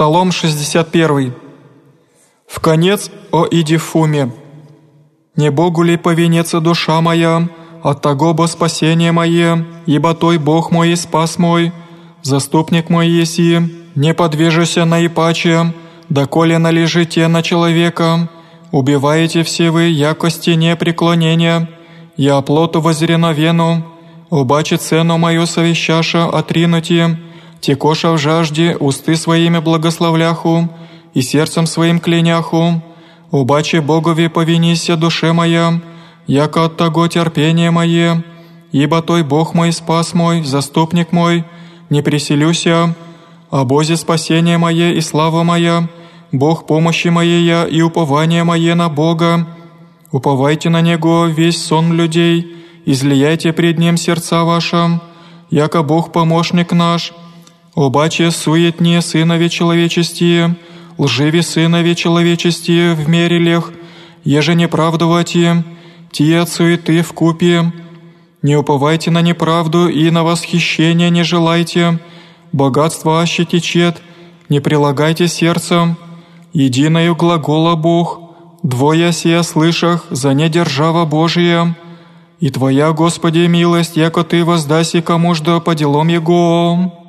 Псалом 61. В конец о Идифуме. «Не Богу ли повинется душа моя, от того бо спасение мое, ибо Той Бог мой и спас мой, заступник мой еси, не подвижуся наипаче, доколе належите на человека, убиваете все вы, яко стене преклонения, я оплоту возрено вену, убачи цену мою совещаша отринути, текоша в жажде, усты своими благословляху, и сердцем своим кляняху, убачи Богови повинися душе моя, яко от того терпение мое, ибо Той Бог мой спас мой, заступник мой, не приселюся, о Бозе спасение мое и слава моя, Бог помощи моей и упование мое на Бога. Уповайте на Него весь сон людей, излияйте пред Ним сердца ваша, яко Бог помощник наш, Обаче суетнее сынове человечестие, лживе сынове человечестие в мере лех, еже неправдувате, те суеты в купе. Не уповайте на неправду и на восхищение не желайте, богатство аще течет, не прилагайте сердцем, единою глагола Бог, двоя сия слышах, за не держава Божия, и Твоя, Господи, милость, яко Ты воздаси кому жда по делам Его».